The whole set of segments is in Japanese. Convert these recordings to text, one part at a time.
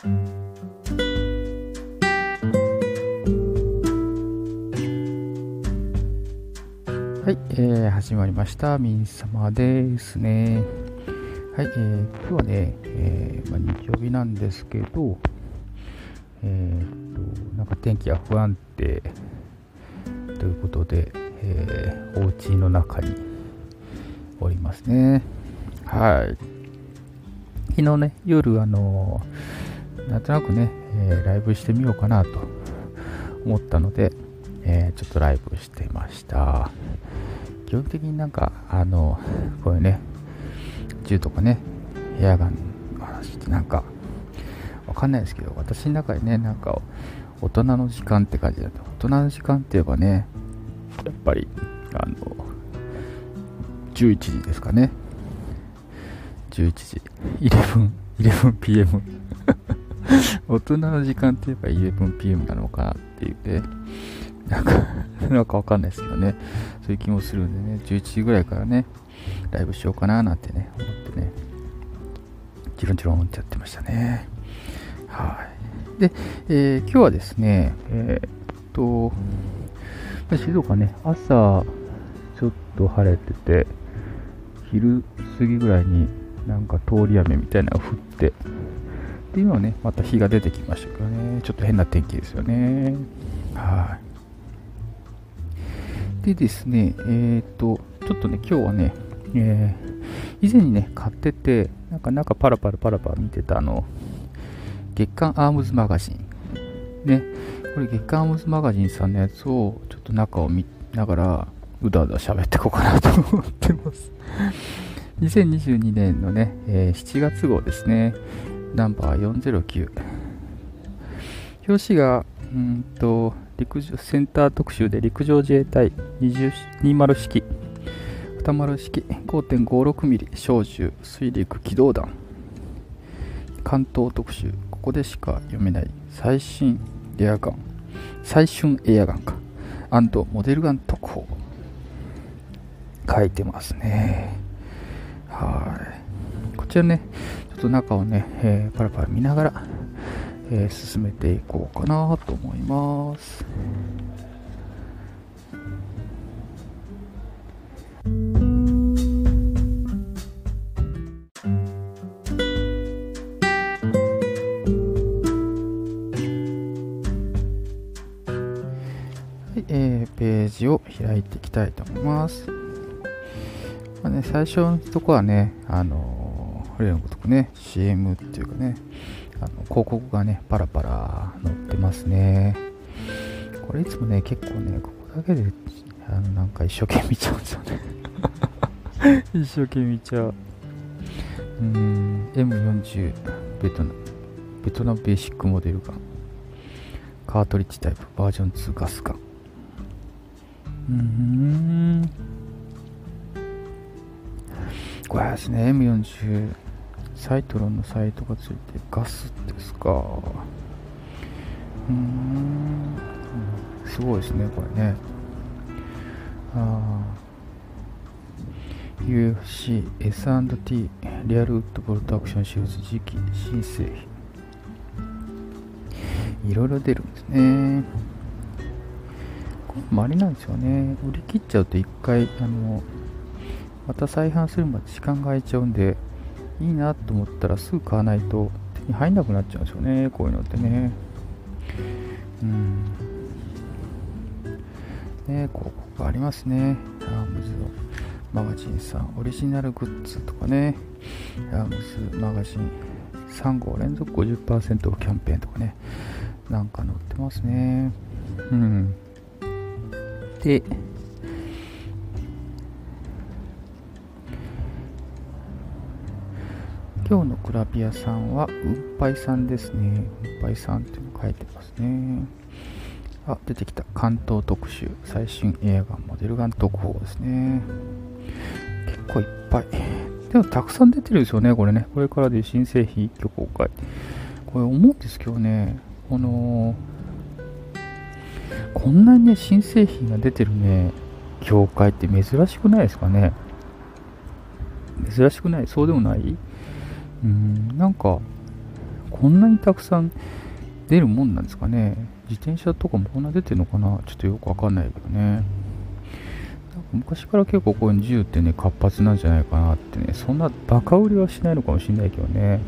はい、えー、始まりました。ミン様ですね。はい、えー、今日はね、えーまあ、日曜日なんですけど、えー、と、なんか天気が不安定ということで、えー、お家の中におりますね。はい。昨日ね、夜、あのなんとなくね、えー、ライブしてみようかなと思ったので、えー、ちょっとライブしてました。基本的になんか、あの、こういうね、銃とかね、エアガンの話ってなんか、わかんないですけど、私の中でね、なんか、大人の時間って感じだと、大人の時間って言えばね、やっぱり、あの、11時ですかね。11時。11、11pm 大人の時間って言えば 11pm なのかなっていうね。なんか なんかわかんないですけどね。そういう気もするんでね、11時ぐらいからね、ライブしようかななんてね、思ってね、チロンチロンってやってましたね。はい。で、えー、今日はですね、えー、っと、静岡ね、朝、ちょっと晴れてて、昼過ぎぐらいになんか通り雨みたいなのが降って、で、今はね、また日が出てきましたけどね、ちょっと変な天気ですよね。はい。でですね、えっ、ー、と、ちょっとね、今日はね、えー、以前にね、買ってて、なんか中パラパラパラパラ見てたあの、月刊アームズマガジン。ね、これ月刊アームズマガジンさんのやつをちょっと中を見ながら、うだうだ喋っていこうかなと思ってます。2022年のね、えー、7月号ですね。ナンバー409。表紙が、うんと、陸上センター特集で陸上自衛隊20式。二丸式。5.56mm 小銃。水陸機動弾関東特集。ここでしか読めない。最新エアガン。最春エアガンか。アンドモデルガン特報。書いてますね。はい。ちらねちょっと中をね、えー、パラパラ見ながらえー、進めていこうかなと思います。えー、ページを開いていきたいと思います。まあね、最初のとこはね、あの、例のごとくね、CM っていうかね、あの広告がね、パラパラ載ってますね。これいつもね、結構ね、ここだけで、あの、なんか一生懸命見ちゃうんですよね。一生懸命見ちゃう。うん、M40 ベトナム、ベトナムベーシックモデルガン。カートリッジタイプ、バージョン2ガスガン。うん。これですね、M40 サイトロンのサイトがついてガスですか。うーん。すごいですねこれね。ああ UFC S&T リアルウッドボルトアクションシューズ次期新製品。いろいろ出るんですね。これもありなんですよね。売り切っちゃうと一回あのまた再販するまで時間が空いちゃうんでいいなと思ったらすぐ買わないと手に入んなくなっちゃうんですよねこういうのってね。うん。ね広告ありますね。アームズのマガジンさんオリジナルグッズとかね。アームズマガジン3号連続50%キャンペーンとかね。なんか載ってますね。うん。で今日のクラビアさんは、うんぱいさんですね。うんぱいさんって書いてますね。あ、出てきた。関東特集。最新映画モデルガン特報ですね。結構いっぱい。でもたくさん出てるんですよね、これね。これからで新製品一挙公開。これ思うんですけどね、この、こんなにね、新製品が出てるね、業界って珍しくないですかね。珍しくない？そうでもない？うんなんかこんなにたくさん出るもんなんですかね。自転車とかもこんな出てるのかなちょっとよくわかんないけどね。昔から結構こういう銃ってね、活発なんじゃないかなってね、そんなバカ売りはしないのかもしれないけどね。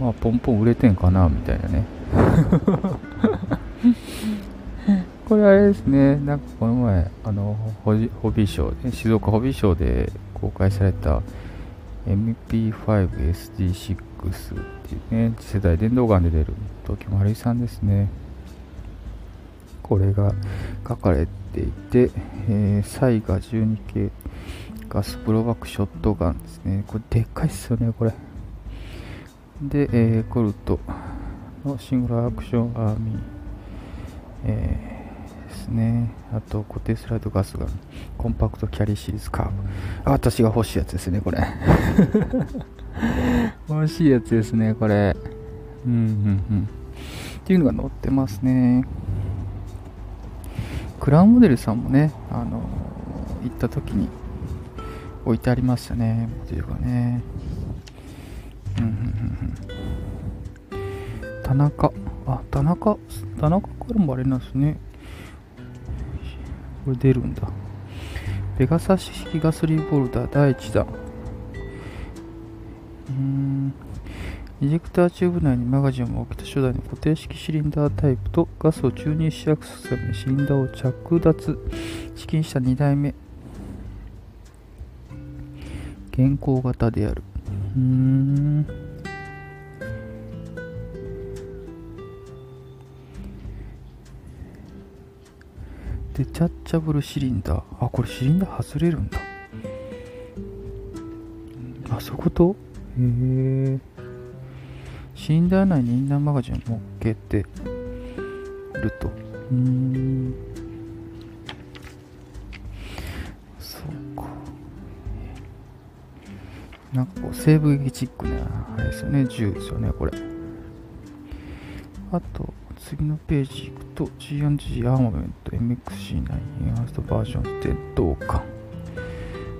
まあ、ポンポン売れてんかなみたいなね。これあれですね、なんかこの前、あの、ホビーショー、静岡ホビーショーで公開された MP5SD6 っていうね、次世代電動ガンで出る東京丸井さんですね。これが書かれていて、えー、サイガ12系ガスプロバックショットガンですね。これでっかいっすよね、これ。で、えー、コルトのシングルアクションアーミー、えーですね。あと、固定スライドガスがコンパクトキャリーシリーズカーブ。私が欲しいやつですね、これ。欲しいやつですね、これ。うん、うん、うん。っていうのが載ってますね。クラウンモデルさんもね、あの行った時に置いてありましたね、モデルがね。うん、うん、うん。田中、あ、田中、田中からもあれなんですね。これ出るんだ。ペガサス式ガソリンボルダー第1弾。うーん。イジェクターチューブ内にマガジンを置けた初代の固定式シリンダータイプとガスを注入しやすくするためにシリンダーを着脱、試金した2代目。現行型である。うーん。デチャッチャブルシリンダー。あ、これシリンダー外れるんだ。あ、そういうこと？へえ。シリンダー内にインナーマガジンを乗っけてると。うん。そうか。なんかこう、西部劇チックな、あれですよね、銃ですよね、これ。あと、次のページ行くと G&G アーマメント MXC9 エンハーストバージョンってどうか。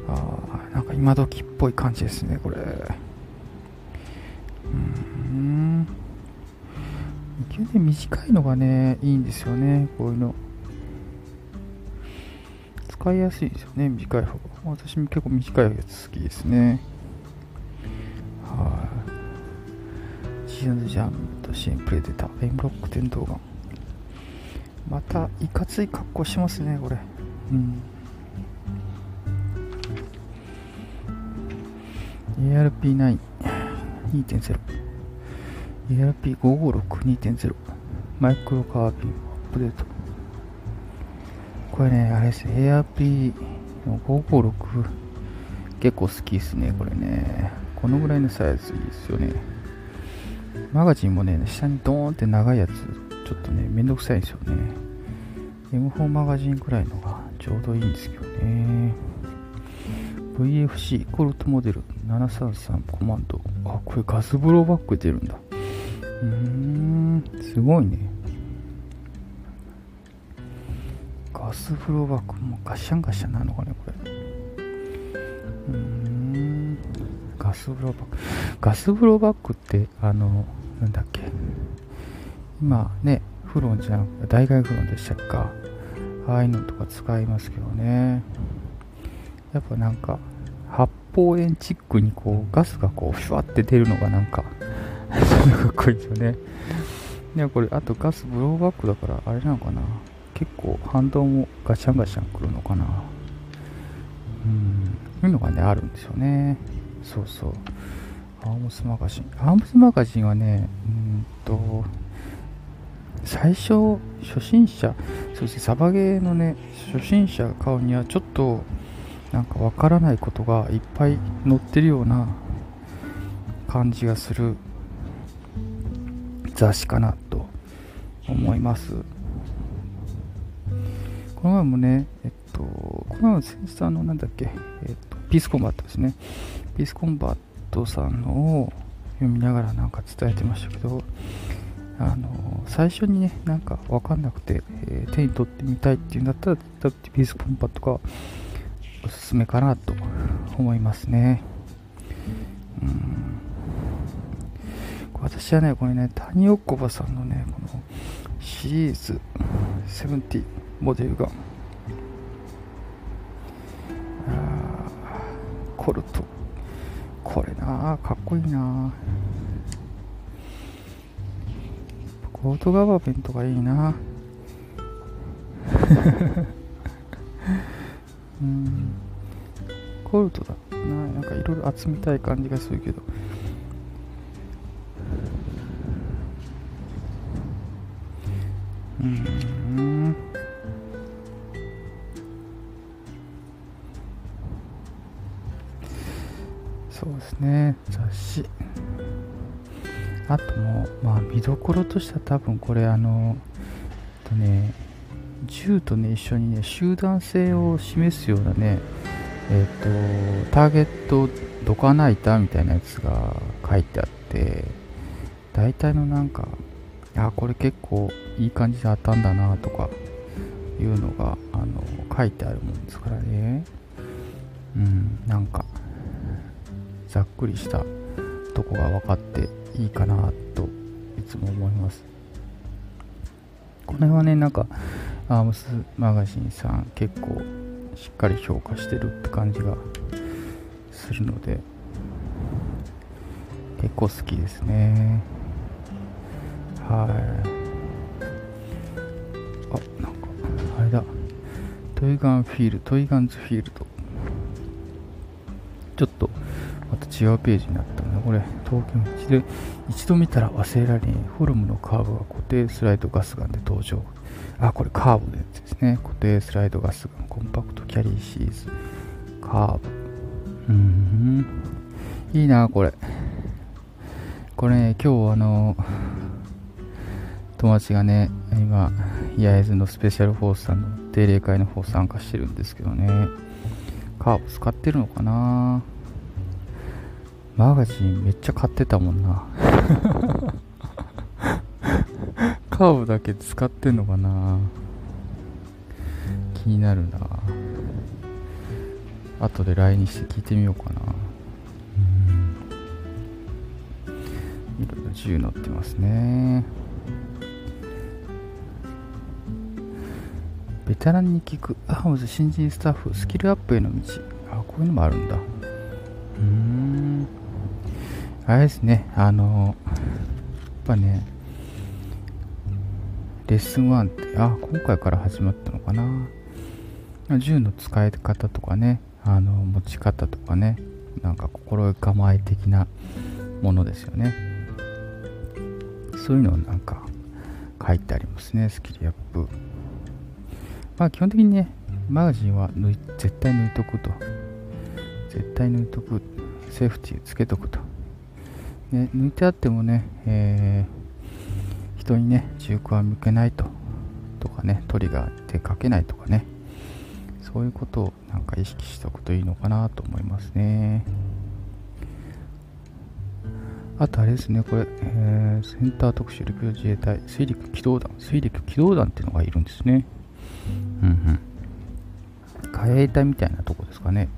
ああなんか今時っぽい感じですねこれ。うん。急に短いのがねいいんですよねこういうの。使いやすいですよね短い方が。私も結構短いやつ好きですね。G&G アーマメンとシンプレデター、エンブロック電動ガン。また、いかつい格好しますね、これ。うん。ARP9 2.0 ARP556.2.0 マイクロカービンアップデート。これねあれですね。ARP の556結構好きですねこれね。このぐらいのサイズいいですよね。マガジンもね、下にドーンって長いやつ、ちょっとね、めんどくさいんですよね。M4 マガジンくらいのがちょうどいいんですけどね。VFC コルトモデル733コマンド。あ、これガスブローバック出るんだ。うーん、すごいね。ガスブローバック、もうガシャンガシャンなのかね、これ。うーん、ガスブローバック。ガスブローバックって、あの、なんだっけ？今ねフロンじゃん大概フロンでしたっか？ああいうのとか使いますけどね。やっぱなんか発泡炎チックにこうガスがこうシュワって出るのがなんかかっこいいですよね。でこれあとガスブローバックだからあれなのかな？結構反動もガシャンガシャンくるのかな？うん。そういうのがねあるんですよね。そうそう。アームスマガジン。アームスマガジンはね、うんと、最初、初心者、そしてサバゲーのね、初心者買うにはちょっと、なんかわからないことがいっぱい載ってるような感じがする雑誌かなと思います。この前もね、えっと、この前のセンサーのなんだっけ、えっと、ピースコンバットですね。ピースコンバットさんのを読みながらなんか伝えてましたけどあの最初にねなんか分かんなくて、えー、手に取ってみたいっていうんだったらピースコンパとかおすすめかなと思いますねうん私はね、これね、谷岡ばさんのね、このシリーズ70モデルガン。コルト。これなかっこいいな。コートガバメントがいいな。うん。コルトだな。なんかいろいろ集めたい感じがするけど。うん。そうですね。雑誌。あともうまあ見どころとしては多分これあのとね銃とね一緒にね集団性を示すようなねえっ、ー、とターゲットどかないたみたいなやつが書いてあって大体のなんかあこれ結構いい感じで当たんだなとかいうのがあの書いてあるもんですからね。うんなんか。ざっくりしたとこが分かっていいかなといつも思います。この辺はねなんかアームスマガジンさん結構しっかり評価してるって感じがするので結構好きですね。はい。あなんかあれだ。トイガンフィールトイガンズフィールド。ちょっとまた違うページになったなこれ東京道で一度見たら忘れられないフォルムのカーブが固定スライドガスガンで登場。あこれカーブのやつですね。固定スライドガスガンコンパクトキャリーシーズ。カーブ。うん。いいなこれ。これね今日あの友達がね今焼津のスペシャルフォースさんの定例会の方参加してるんですけどね。カーブ使ってるのかな？マガジンめっちゃ買ってたもんな。カーブだけ使ってんのかな。気になるな。後で LINE して聞いてみようかな。うん。いろいろ銃乗ってますね。ベテランに聞く。アームズ新人スタッフ。スキルアップへの道。あこういうのもあるんだ。うん。あれですねあのやっぱねレッスン1って、あ、今回から始まったのかな。銃の使い方とかね、あの、持ち方とかね、なんか心構え的なものですよね。そういうのをなんか書いてありますね、スキルアップ。まあ基本的にね、マガジンは抜い絶対抜いとくと。絶対抜いとく。セーフティーつけとくと。ね、抜いてあってもね、えー人にね銃口は向けないととかねトリガー手かけないとかねそういうことをなんか意識しておくといいのかなと思いますね。あとあれですねこれ、えー、センター特殊陸上自衛隊水陸機動団水陸機動団っていうのがいるんですね。うんうん。海兵隊みたいなとこですかね。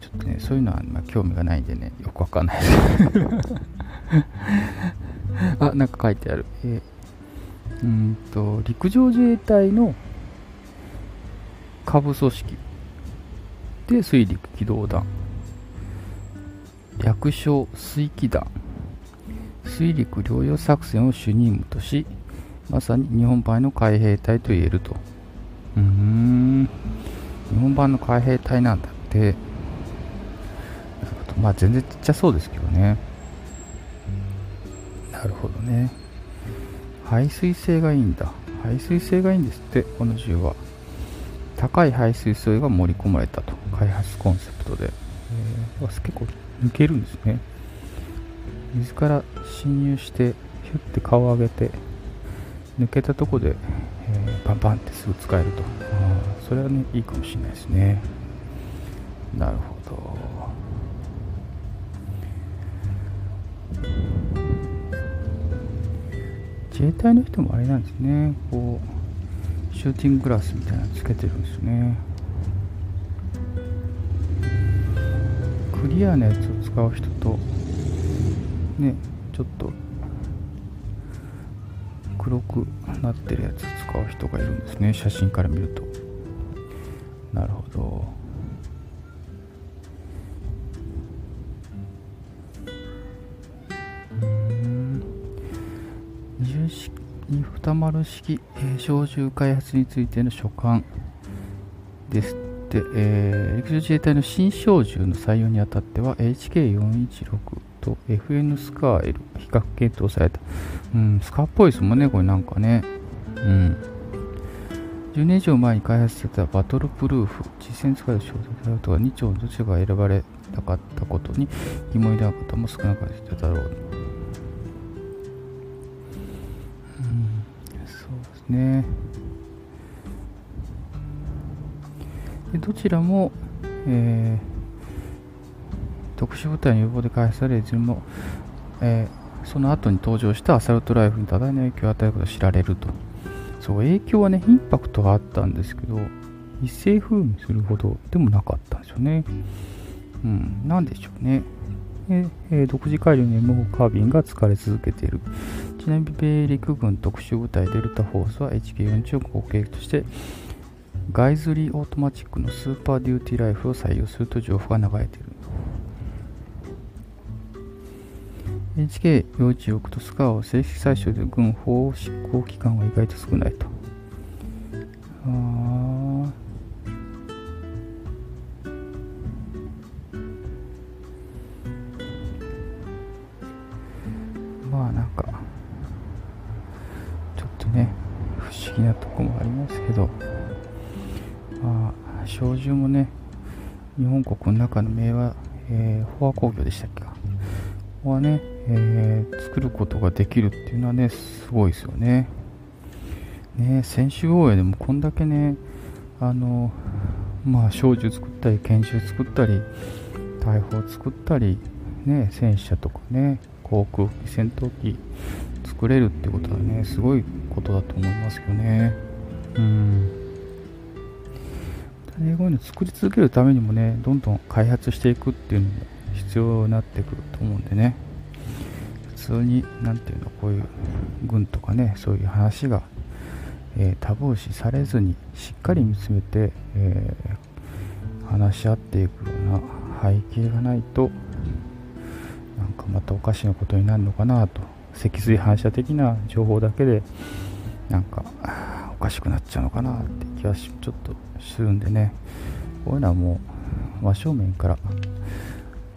ちょっとねそういうのは、ま、興味がないんでねよくわかんないです。あなんか書いてある、えーうんと陸上自衛隊の下部組織。で水陸機動団。略称水機団。水陸両用作戦を主任務としまさに日本版の海兵隊と言えると。うん。日本版の海兵隊なんだって。まあ全然ちっちゃそうですけどね。なるほどね。排水性がいいんだ。排水性がいいんですってこの銃は。高い排水性が盛り込まれたと。開発コンセプトで、えー、結構抜けるんですね。水から侵入してヒュッて顔を上げて抜けたとこで、えー、バンバンってすぐ使えると。あそれはねいいかもしれないですね。なるほど。自衛隊の人もあれなんですね。こうシューティンググラスみたいなのつけてるんですね。クリアなやつを使う人とねちょっと黒くなってるやつを使う人がいるんですね。写真から見ると。なるほど。二丸式、えー、小銃開発についての書簡ですって、えー、陸上自衛隊の新小銃の採用にあたっては HK416 と FN スカー L 比較検討された。うん、スカーっぽいですもんね、これなんかね。うん。10年以上前に開発されたバトルプルーフ、実戦使いの小説だとか2丁どちらが選ばれなかったことに疑問を抱く方も少なかっただろう。ね。でどちらも、えー特殊部隊の予防で開発され、いずれも、えー、その後に登場したアサルトライフに多大な影響を与えることが知られると。そう、影響はね、インパクトがあったんですけど、一世風靡するほどでもなかったんですよね。うん、なんでしょうね。えー、独自改良に M4 カービンが使われ続けている。ちなみに米陸軍特殊部隊デルタフォースは HK40 を後継としてガイズリーオートマチックのスーパーデューティーライフを採用すると情報が流れている。NHK 幼稚置とスカーを正式採取で軍法執行機関は意外と少ないと。あまあなんかちょっとねなとこもありますけどまあ小銃もね日本国の中の名は、えー、フォア工業でしたっけかはねえー、作ることができるっていうのはね、すごいですよね。ね、専守防衛でもこんだけね、あの、まあ、小銃作ったり、拳銃作ったり、大砲作ったり、ね、戦車とかね、航空機、戦闘機作れるってことはね、すごいことだと思いますよね。うん。英語の作り続けるためにもね、どんどん開発していくっていうのも必要になってくると思うんでね普。通に何ていうのこういう軍とかねそういう話が、えー、タブー視されずにしっかり見つめて、えー、話し合っていくような背景がないとなんかまたおかしなことになるのかなと脊髄反射的な情報だけでなんかおかしくなっちゃうのかなって気はちょっとするんでねこういうのはもう真正面から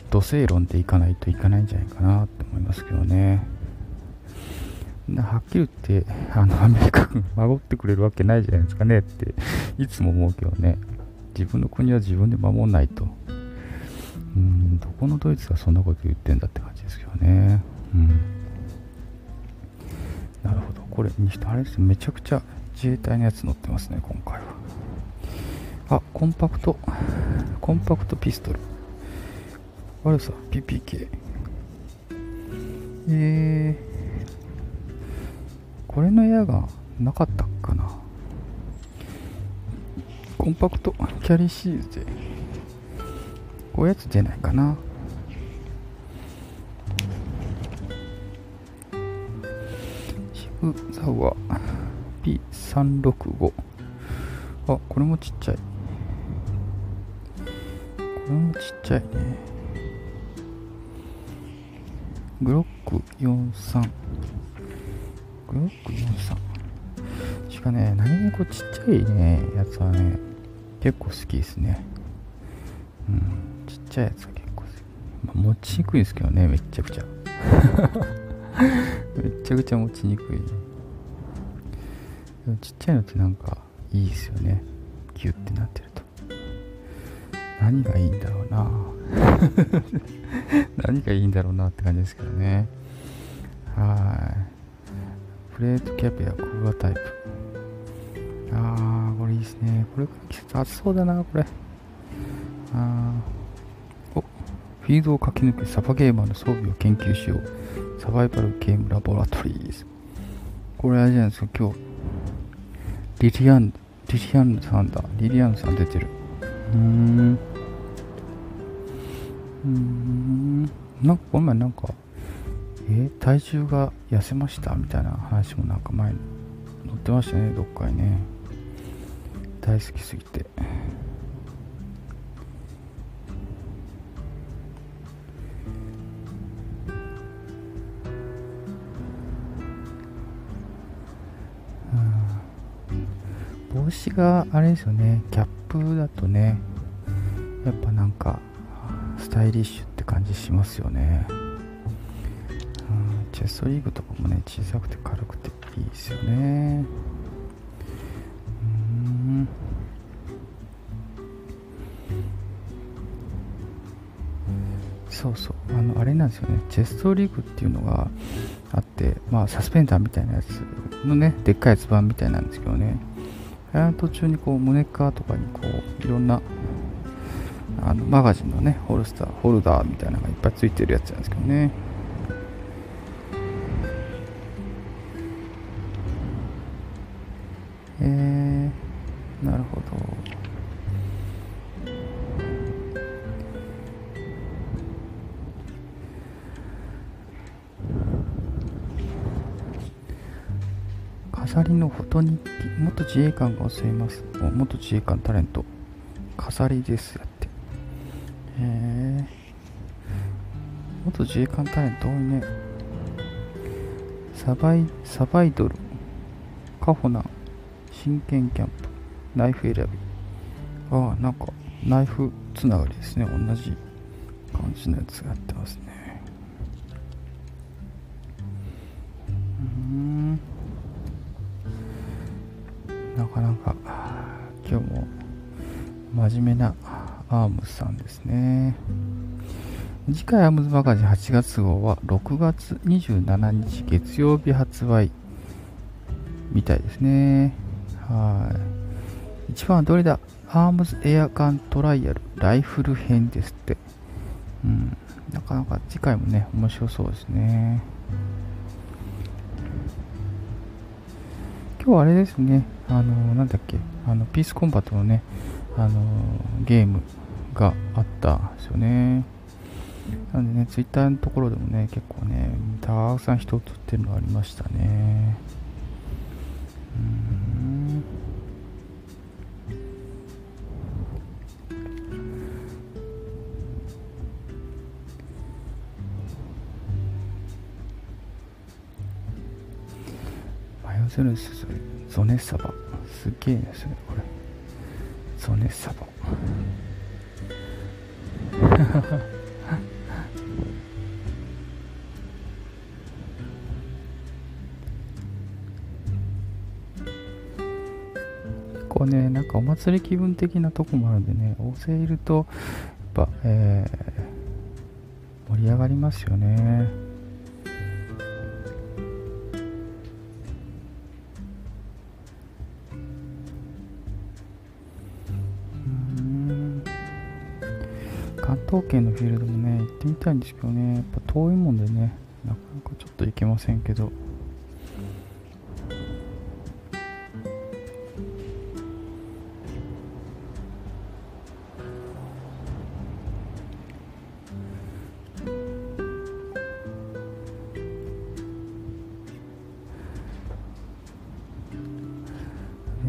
土星論でいかないといかないんじゃないかなって思いますけどね。はっきり言って、あの、アメリカ軍守ってくれるわけないじゃないですかねって、いつも思うけどね。自分の国は自分で守んないと。うん、どこのドイツがそんなこと言ってんだって感じですけどね。うん。なるほど。これ、にしてあれですめちゃくちゃ自衛隊のやつ乗ってますね、今回は。あ、コンパクト、コンパクトピストル。あるさ、PPK。えー、これの矢がなかったかな。コンパクトキャリーシーズで、こういうやつ出ないかな。ブザワ P365。あ、これもちっちゃい。これもちっちゃいね。グロック43グロック43しかね何もこうちっちゃいねやつはね結構好きですねうんちっちゃいやつは結構好き、まあ、持ちにくいですけどねめっちゃくちゃ めちゃくちゃ持ちにくいでもちっちゃいのってなんかいいですよねキュッてなってると何がいいんだろうな 何がいいんだろうなって感じですけどね。はい。プレートキャビアコーラタイプ。あー、これいいですね。これ季節暑そうだな、これ。あー。お、フィードを駆け抜けサバゲーマーの装備を研究しよう。サバイバルゲームラボラトリーズ。これあれじゃないですか、今日。リリアン、リリアンさんだ。リリアンさん出てる。うーん。うーんなんかごめんなんかえ体重が痩せましたみたいな話もなんか前に載ってましたねどっかにね大好きすぎて帽子があれですよねキャップだとねやっぱなんかスタイリッシュって感じしますよね、チェストリーグとかもね小さくて軽くていいですよね。うん。そうそう。あのあれなんですよね。チェストリーグっていうのがあってまあサスペンダーみたいなやつのねでっかいやつ版みたいなんですけどね。途中にこう胸側とかにこういろんなあのマガジンのねホルスターホルダーみたいなのがいっぱいついてるやつなんですけどね。自衛官が教えます。元自衛官タレント飾りですやって。へえ元自衛官タレント多いね。サバイサバイドル。カホナ。ン真剣キャンプ。ナイフ選び。ああなんかナイフつながりですね。同じ感じのやつがやってますね。かなか今日も真面目なアームズさんですね。次回アームズマガジン8月号は6月27日月曜日発売みたいですね。はい。一番はどれだ？アームズエアガントライアルライフル編ですって。うん。なかなか次回もね面白そうですね。今日はあれですね。あのなんだっけ？あのピースコンバットのねあのゲームがあったんですよね。なんでねツイッターのところでもね結構ねたくさん人を撮ってるのありましたね。うん。マヨゼルスゾネサバ。すげえですねこれ。ゾネサバ。こうねなんかお祭り気分的なとこもあるんでね大勢いるとやっぱ、えー、盛り上がりますよね。東京のフィールドもね行ってみたいんですけどね。やっぱ遠いもんでねなかなかちょっと行けませんけど。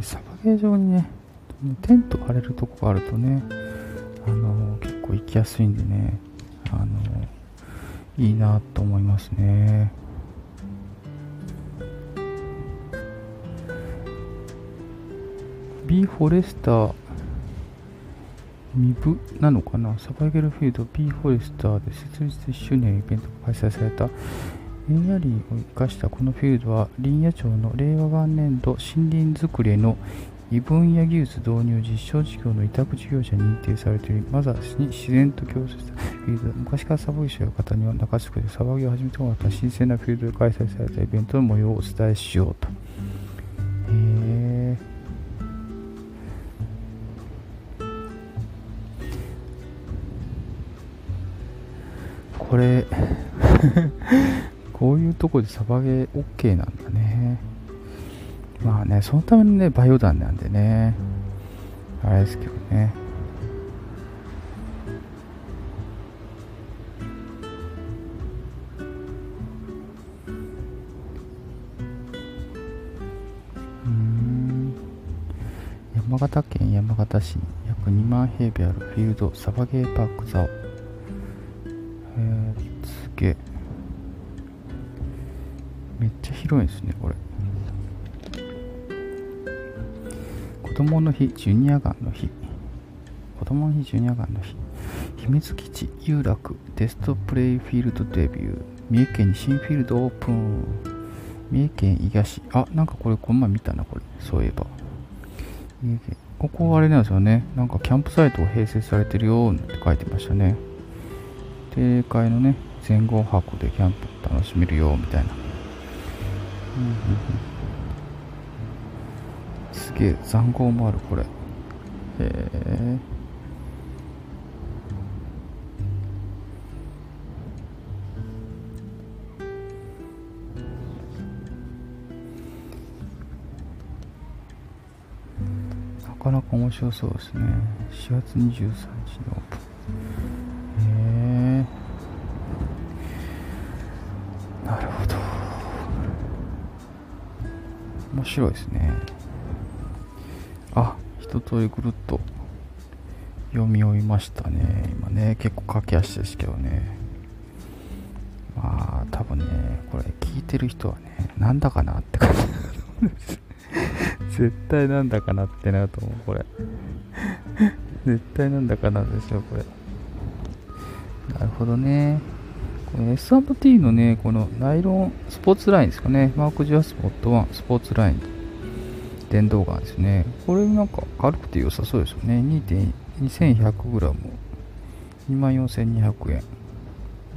サバゲー場にねテント張れるとこがあるとねきやすいんでねあのいいなと思いますね。ビーフォレスターミブなのかな？サバイゲルフィールド B フォレスターで設立1周年イベントが開催された。エンヤリーを生かしたこのフィールドは林野庁の令和元年度森林づくりへの異分野技術導入実証事業の委託事業者に認定されており、まずは自然と共生したフィールド。昔からサバギ者の方には中地区でサバギを始めてもらった新鮮なフィールドで開催されたイベントの模様をお伝えしようと。へえ。これ こういうとこでサバゲー OK なんだね。まあね、そのためのね、バイオ弾なんでね、あれですけどね。うん。山形県山形市に約2万平米あるフィールドサバゲーパークザオ、えー、すげえめっちゃ広いですねこれ。供の日、ジュニアガンの日。子供の日、ジュニアガンの日。秘密基地、有楽、テストプレイフィールドデビュー。三重県に新フィールドオープン。三重県伊賀市。あ、なんかこれ、この前見たな、これ。そういえば。三重県。ここあれなんですよね。なんかキャンプサイトが併設されてるよって書いてましたね。定会のね、前後泊でキャンプ楽しめるよみたいな。うんうんうん、げえ、残壕もある、これ。へえ。なかなか面白そうですね。4月23日のオープン。へえ。なるほど。面白いですね。一通りぐるっと読み終えましたね。今ね、結構駆け足ですけどね。まあ、多分ね、これ聞いてる人はね、なんだかなって感じだと思うんです。絶対なんだかなってなると思う、これ。絶対なんだかなですよ、これ。なるほどね。この S&T のね、このナイロンスポーツラインですかね。マーク・ジャスポット1スポーツライン。電動ガンですね。これなんか軽くて良さそうですよね。2.2100g。24,200円。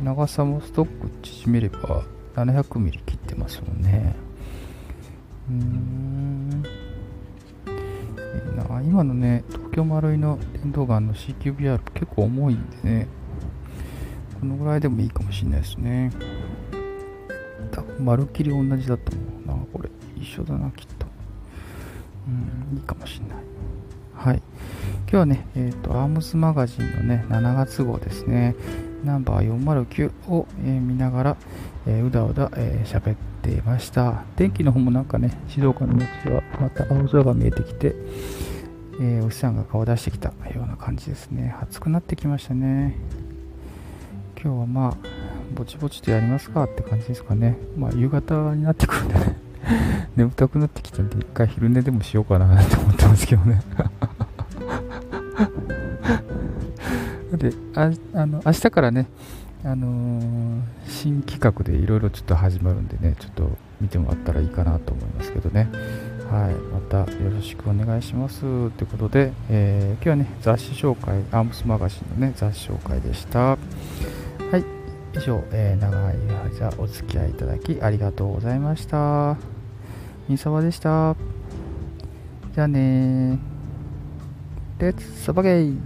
長さもストック縮めれば 700mm 切ってますもんね。うーん。な今のね、東京丸いの電動ガンの CQBR 結構重いんでね。このぐらいでもいいかもしれないですね。多分、まるっきり同じだと思うな、これ。一緒だな、きっと。うん、いいかもしれない。はい。今日はね、えっ、ー、と、アームスマガジンのね、7月号ですね。ナンバー409を、えー、見ながら、えー、うだうだ喋、えー、っていました。天気の方もなんかね、静岡の街はまた青空が見えてきて、え、お日さんが顔出してきたような感じですね。暑くなってきましたね。今日はまあ、ぼちぼちとやりますかって感じですかね。まあ、夕方になってくるんでね、眠たくなってきたんで、一回昼寝でもしようかなって思ってますけどね。で、ああの明日からね、あのー、新企画でいろいろちょっと始まるんでね、ちょっと見てもらったらいいかなと思いますけどね。はい、またよろしくお願いします。ということで、えー、今日はね、雑誌紹介、アームスマガジンのね、雑誌紹介でした。はい、以上、えー、長い間お付き合いいただきありがとうございました。みさわでした。じゃあねー。レッツサバゲイ